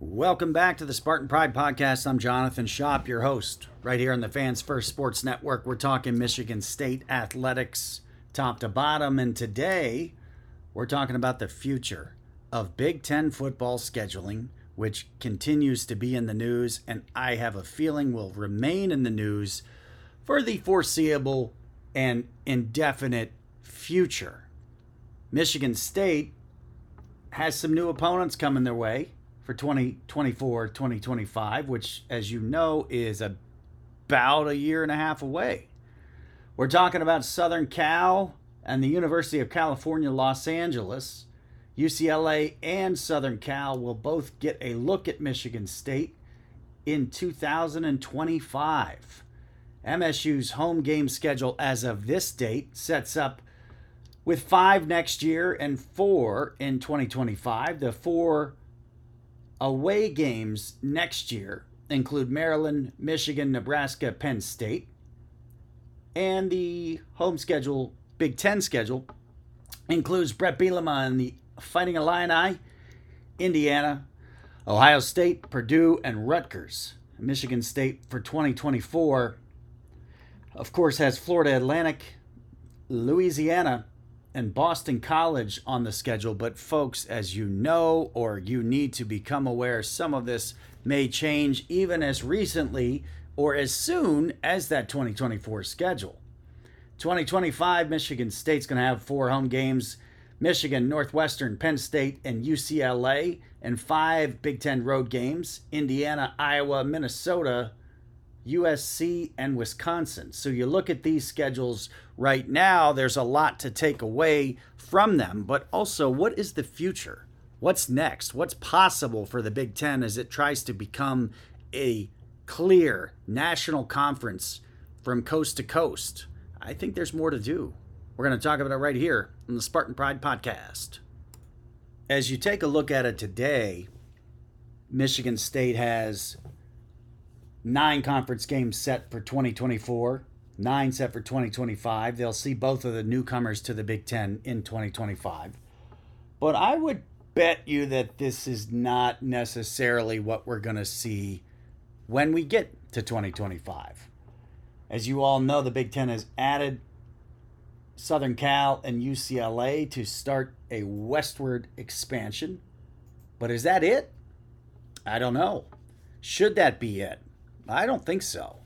Welcome back to the Spartan Pride Podcast. I'm Jonathan Shop, your host, right here on the Fans First Sports Network. We're talking Michigan State athletics top to bottom, and today we're talking about the future of Big Ten football scheduling, which continues to be in the news, and I have a feeling will remain in the news for the foreseeable and indefinite future. Michigan State has some new opponents coming their way for 2024 2025, which, as you know, is about a year and a half away. We're talking about Southern Cal and the University of California, Los Angeles. UCLA and Southern Cal will both get a look at Michigan State in 2025. MSU's home game schedule as of this date sets up with five next year and four in 2025. The four Away games next year include Maryland, Michigan, Nebraska, Penn State. And the home schedule, Big Ten schedule, includes Bret Bielema and the Fighting Illini, Indiana, Ohio State, Purdue, and Rutgers. Michigan State for 2024, of course, has Florida Atlantic, Louisiana, and Boston College on the schedule. But, folks, as you know, or you need to become aware, some of this may change even as recently or as soon as that 2024 schedule. 2025, Michigan State's going to have four home games Michigan, Northwestern, Penn State, and UCLA, and five Big Ten road games Indiana, Iowa, Minnesota, USC, and Wisconsin. So you look at these schedules right now, there's a lot to take away from them, but also what is the future? What's next? What's possible for the Big Ten as it tries to become a clear national conference from coast to coast? I think there's more to do. We're going to talk about it right here on the Spartan Pride podcast. As you take a look at it today, Michigan State has nine conference games set for 2024, nine set for 2025. They'll see both of the newcomers to the Big Ten in 2025. But I would bet you that this is not necessarily what we're going to see when we get to 2025. As you all know, the Big Ten has added Southern Cal and UCLA to start a westward expansion. But is that it? I don't know. Should that be it? I don't think so.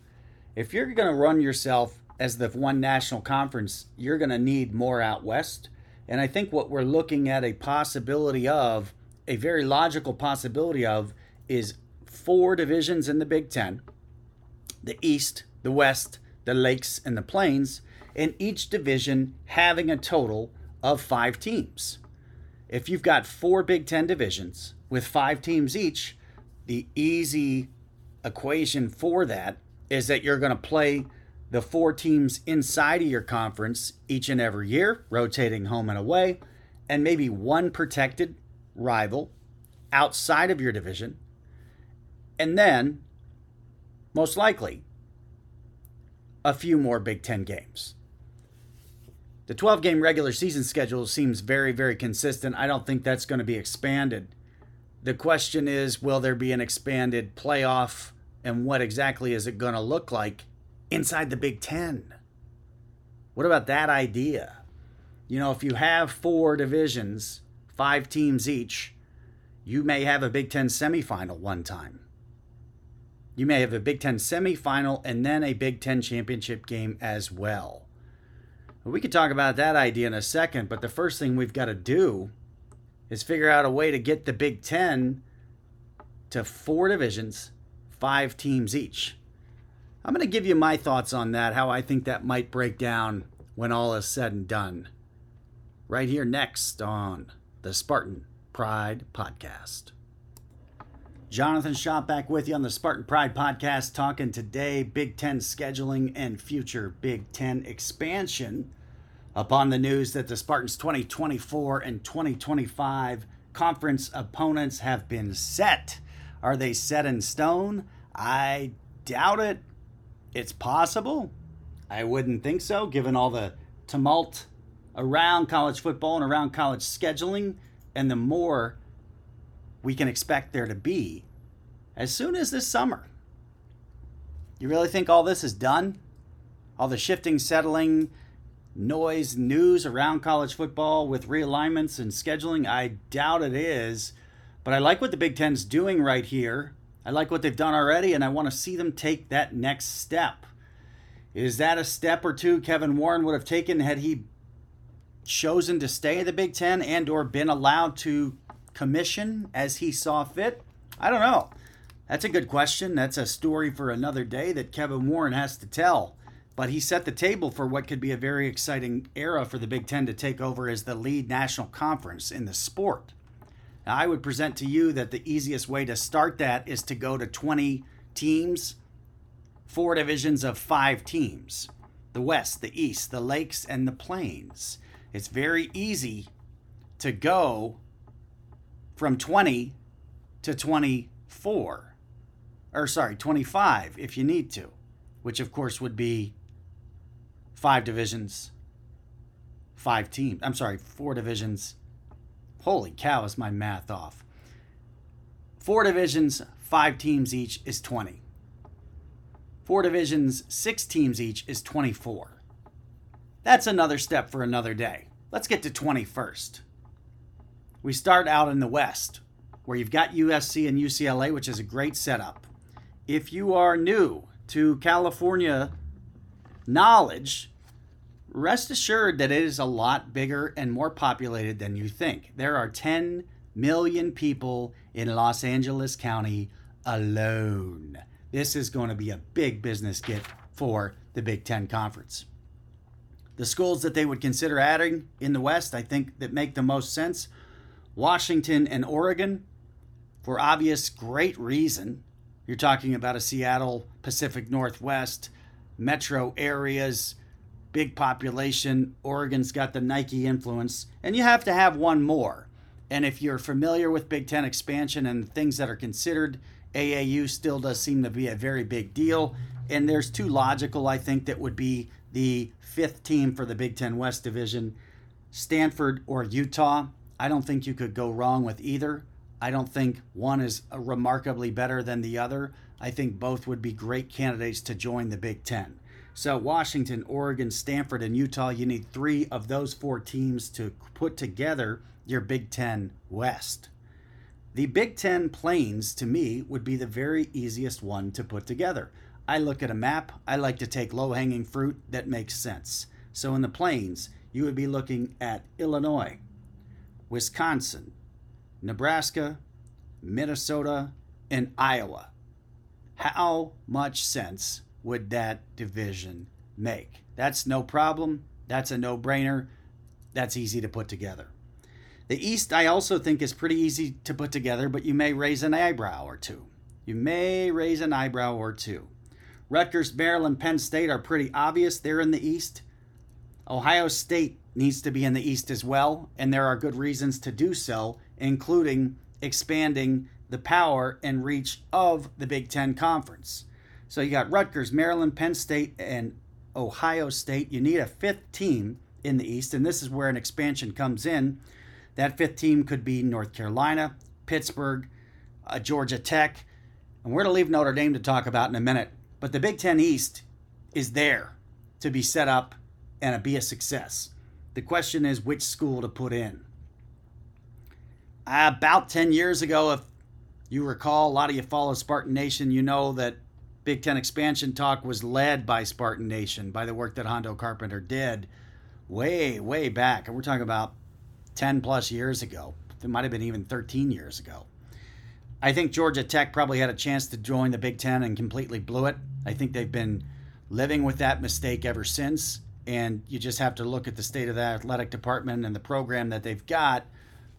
If you're going to run yourself as the one national conference, you're going to need more out west. And I think what we're looking at a possibility of, a very logical possibility of, is four divisions in the Big Ten the East, the West, the Lakes, and the Plains, and each division having a total of five teams. If you've got four Big Ten divisions with five teams each, the easy equation for that is that you're going to play the four teams inside of your conference each and every year, rotating home and away, and maybe one protected rival outside of your division. And then, most likely, a few more Big Ten games. The 12 game regular season schedule seems very, very consistent. I don't think that's going to be expanded the question is will there be an expanded playoff and what exactly is it going to look like inside the Big Ten? What about that idea? You know, if you have four divisions, five teams each, you may have a Big Ten semifinal one time. You may have a Big Ten semifinal and then a Big Ten championship game as well. We could talk about that idea in a second, but the first thing we've got to do is figure out a way to get the Big Ten to four divisions, five teams each. I'm going to give you my thoughts on that, how I think that might break down when all is said and done. Right here next on the Spartan Pride Podcast. Jonathan Shop back with you on the Spartan Pride Podcast, talking today Big Ten scheduling and future Big Ten expansion upon the news that the Spartans 2024 and 2025 conference opponents have been set. Are they set in stone? I doubt it. It's possible. I wouldn't think so, given all the tumult around college football and around college scheduling and the more we can expect there to be as soon as this summer. You really think all this is done? All the shifting, settling, noise, news around college football with realignments and scheduling? I doubt it is. But I like what the Big Ten's doing right here. I like what they've done already, and I want to see them take that next step. Is that a step or two Kevin Warren would have taken had he chosen to stay in the Big Ten and or been allowed to commission as he saw fit? I don't know. That's a good question. That's a story for another day that Kevin Warren has to tell. But he set the table for what could be a very exciting era for the Big Ten to take over as the lead national conference in the sport. Now, I would present to you that the easiest way to start that is to go to 20 teams, four divisions of five teams the West, the East, the Lakes, and the Plains. It's very easy to go from 20 to 24 or sorry, 25 if you need to, which of course would be five divisions, five teams. I'm sorry, four divisions. Holy cow, is my math off? Four divisions, five teams each is 20. Four divisions, six teams each is 24. That's another step for another day. Let's get to 21st. We start out in the West, where you've got USC and UCLA, which is a great setup if you are new to California knowledge, rest assured that it is a lot bigger and more populated than you think. There are 10 million people in Los Angeles County alone. This is going to be a big business get for the Big Ten Conference. The schools that they would consider adding in the West, I think, that make the most sense Washington and Oregon, for obvious great reason. You're talking about a Seattle, Pacific Northwest, metro areas, big population. Oregon's got the Nike influence, and you have to have one more. And if you're familiar with Big Ten expansion and things that are considered, AAU still does seem to be a very big deal. And there's two logical, I think, that would be the fifth team for the Big Ten West Division Stanford or Utah. I don't think you could go wrong with either. I don't think one is remarkably better than the other. I think both would be great candidates to join the Big Ten. So, Washington, Oregon, Stanford, and Utah, you need three of those four teams to put together your Big Ten West. The Big Ten Plains, to me, would be the very easiest one to put together. I look at a map, I like to take low hanging fruit that makes sense. So, in the Plains, you would be looking at Illinois, Wisconsin, Nebraska, Minnesota, and Iowa. How much sense would that division make? That's no problem. That's a no brainer. That's easy to put together. The East, I also think, is pretty easy to put together, but you may raise an eyebrow or two. You may raise an eyebrow or two. Rutgers, Maryland, Penn State are pretty obvious. They're in the East. Ohio State needs to be in the East as well, and there are good reasons to do so including expanding the power and reach of the Big Ten Conference. So you got Rutgers, Maryland, Penn State, and Ohio State. You need a fifth team in the East, and this is where an expansion comes in. That fifth team could be North Carolina, Pittsburgh, uh, Georgia Tech, and we're going to leave Notre Dame to talk about in a minute. But the Big Ten East is there to be set up and be a success. The question is which school to put in about 10 years ago, if you recall, a lot of you follow Spartan Nation, you know that Big Ten expansion talk was led by Spartan Nation, by the work that Hondo Carpenter did way, way back. And we're talking about 10 plus years ago. It might have been even 13 years ago. I think Georgia Tech probably had a chance to join the Big Ten and completely blew it. I think they've been living with that mistake ever since. And you just have to look at the state of the athletic department and the program that they've got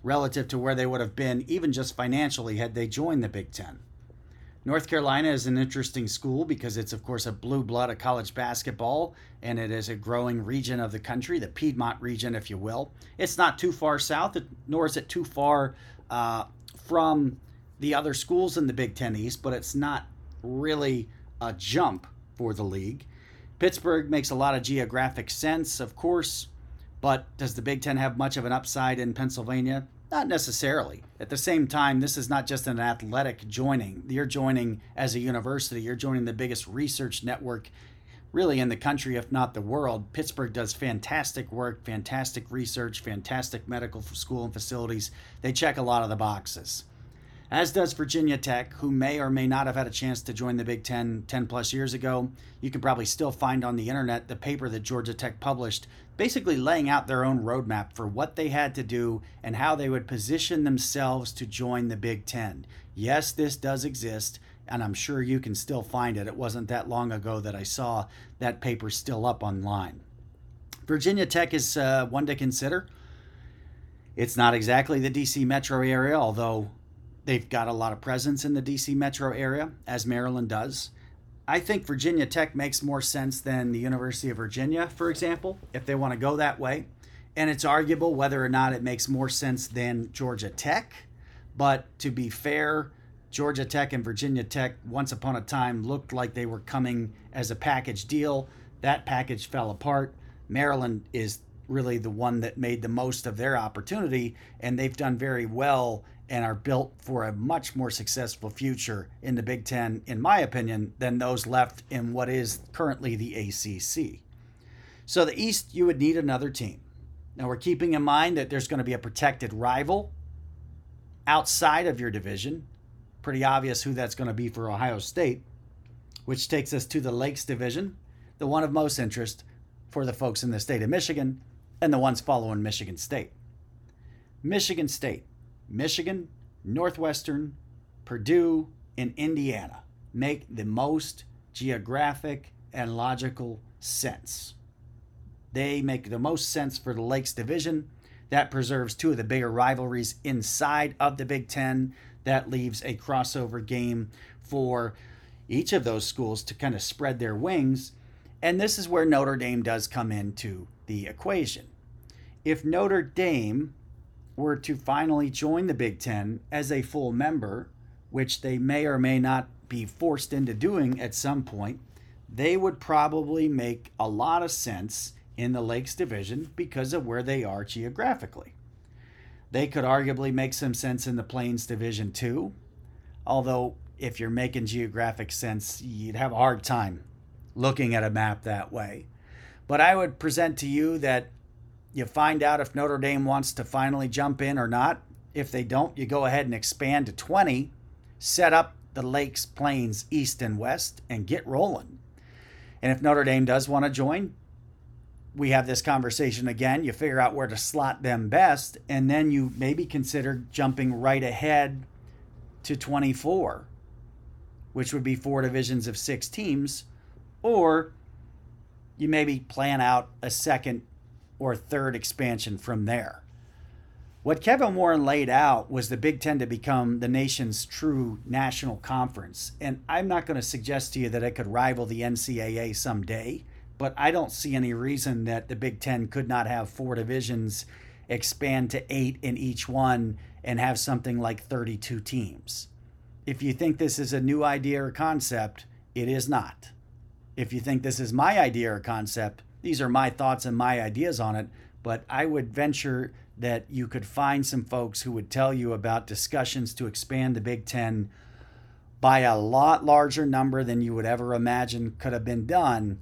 relative to where they would have been, even just financially, had they joined the Big Ten. North Carolina is an interesting school because it's, of course, a blue blood of college basketball, and it is a growing region of the country, the Piedmont region, if you will. It's not too far south, nor is it too far uh, from the other schools in the Big Ten East, but it's not really a jump for the league. Pittsburgh makes a lot of geographic sense, of course, but does the Big Ten have much of an upside in Pennsylvania? Not necessarily. At the same time, this is not just an athletic joining. You're joining as a university, you're joining the biggest research network really in the country, if not the world. Pittsburgh does fantastic work, fantastic research, fantastic medical school and facilities. They check a lot of the boxes as does Virginia Tech, who may or may not have had a chance to join the Big Ten 10 plus years ago. You can probably still find on the internet the paper that Georgia Tech published, basically laying out their own roadmap for what they had to do and how they would position themselves to join the Big Ten. Yes, this does exist, and I'm sure you can still find it. It wasn't that long ago that I saw that paper still up online. Virginia Tech is uh, one to consider. It's not exactly the DC metro area, although They've got a lot of presence in the DC metro area, as Maryland does. I think Virginia Tech makes more sense than the University of Virginia, for example, if they want to go that way. And it's arguable whether or not it makes more sense than Georgia Tech. But to be fair, Georgia Tech and Virginia Tech, once upon a time, looked like they were coming as a package deal. That package fell apart. Maryland is really the one that made the most of their opportunity, and they've done very well and are built for a much more successful future in the Big Ten, in my opinion, than those left in what is currently the ACC. So, the East, you would need another team. Now, we're keeping in mind that there's going to be a protected rival outside of your division. Pretty obvious who that's going to be for Ohio State, which takes us to the Lakes Division, the one of most interest for the folks in the state of Michigan and the ones following Michigan State. Michigan State Michigan, Northwestern, Purdue, and Indiana make the most geographic and logical sense. They make the most sense for the Lakes Division. That preserves two of the bigger rivalries inside of the Big Ten. That leaves a crossover game for each of those schools to kind of spread their wings. And this is where Notre Dame does come into the equation. If Notre Dame were to finally join the Big Ten as a full member, which they may or may not be forced into doing at some point, they would probably make a lot of sense in the Lakes Division because of where they are geographically. They could arguably make some sense in the Plains Division too, although if you're making geographic sense, you'd have a hard time looking at a map that way. But I would present to you that you find out if Notre Dame wants to finally jump in or not. If they don't, you go ahead and expand to 20, set up the Lakes, Plains, East, and West, and get rolling. And if Notre Dame does want to join, we have this conversation again. You figure out where to slot them best, and then you maybe consider jumping right ahead to 24, which would be four divisions of six teams, or you maybe plan out a second or third expansion from there. What Kevin Warren laid out was the Big Ten to become the nation's true national conference. And I'm not going to suggest to you that it could rival the NCAA someday, but I don't see any reason that the Big Ten could not have four divisions, expand to eight in each one, and have something like 32 teams. If you think this is a new idea or concept, it is not. If you think this is my idea or concept, these are my thoughts and my ideas on it, but I would venture that you could find some folks who would tell you about discussions to expand the Big Ten by a lot larger number than you would ever imagine could have been done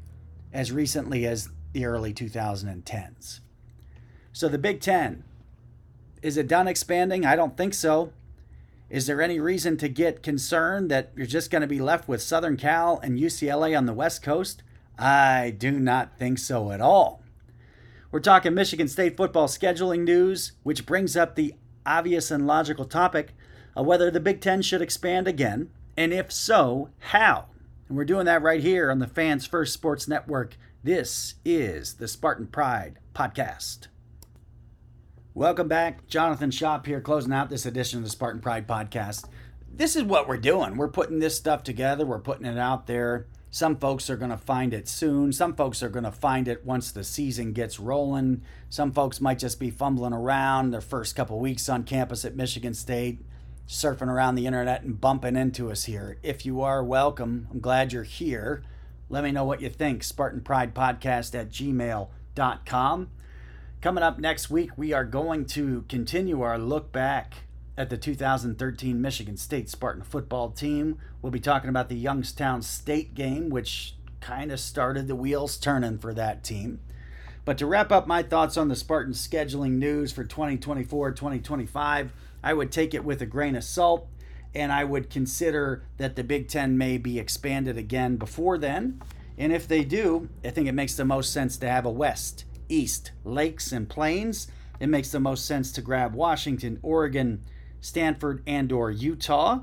as recently as the early 2010s. So the Big Ten, is it done expanding? I don't think so. Is there any reason to get concerned that you're just going to be left with Southern Cal and UCLA on the West Coast? I do not think so at all. We're talking Michigan State football scheduling news, which brings up the obvious and logical topic of whether the Big Ten should expand again, and if so, how. And we're doing that right here on the Fans First Sports Network. This is the Spartan Pride Podcast. Welcome back. Jonathan Shop here, closing out this edition of the Spartan Pride Podcast. This is what we're doing. We're putting this stuff together, we're putting it out there. Some folks are going to find it soon. Some folks are going to find it once the season gets rolling. Some folks might just be fumbling around their first couple weeks on campus at Michigan State, surfing around the internet and bumping into us here. If you are, welcome. I'm glad you're here. Let me know what you think. Spartan Pride Podcast at gmail.com. Coming up next week, we are going to continue our look back at the 2013 Michigan State Spartan football team. We'll be talking about the Youngstown State game, which kind of started the wheels turning for that team. But to wrap up my thoughts on the Spartan scheduling news for 2024 2025, I would take it with a grain of salt and I would consider that the Big Ten may be expanded again before then. And if they do, I think it makes the most sense to have a West, East, Lakes, and Plains. It makes the most sense to grab Washington, Oregon, Stanford, and or Utah.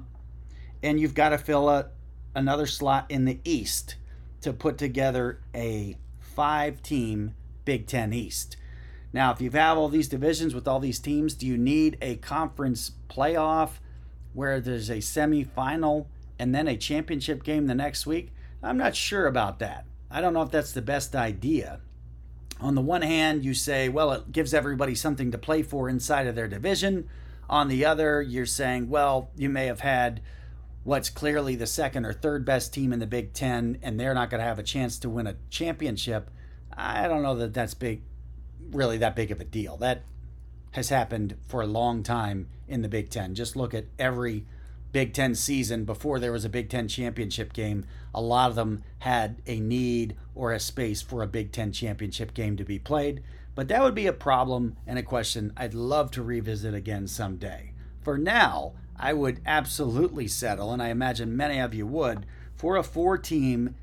And you've got to fill a, another slot in the East to put together a five-team Big Ten East. Now, if you have all these divisions with all these teams, do you need a conference playoff? where there's a semifinal and then a championship game the next week, I'm not sure about that. I don't know if that's the best idea. On the one hand, you say, well, it gives everybody something to play for inside of their division. On the other, you're saying, well, you may have had what's clearly the second or third best team in the Big Ten, and they're not going to have a chance to win a championship. I don't know that that's big, really that big of a deal. That has happened for a long time in the Big Ten. Just look at every Big Ten season before there was a Big Ten championship game. A lot of them had a need or a space for a Big Ten championship game to be played. But that would be a problem and a question I'd love to revisit again someday. For now, I would absolutely settle, and I imagine many of you would, for a four team,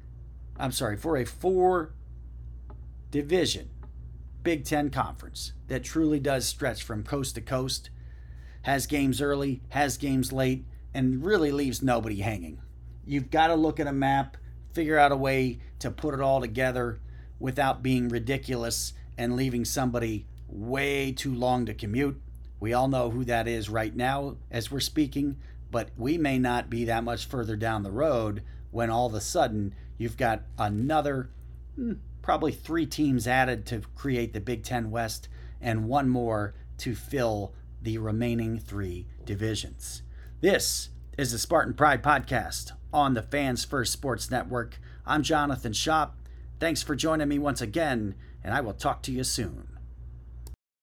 I'm sorry, for a four division Big Ten Conference that truly does stretch from coast to coast, has games early, has games late, and really leaves nobody hanging. You've got to look at a map, figure out a way to put it all together without being ridiculous and leaving somebody way too long to commute. We all know who that is right now as we're speaking, but we may not be that much further down the road when all of a sudden you've got another hmm, probably three teams added to create the Big Ten West and one more to fill the remaining three divisions. This is the Spartan Pride Podcast on the Fans First Sports Network. I'm Jonathan Shop. Thanks for joining me once again, and I will talk to you soon.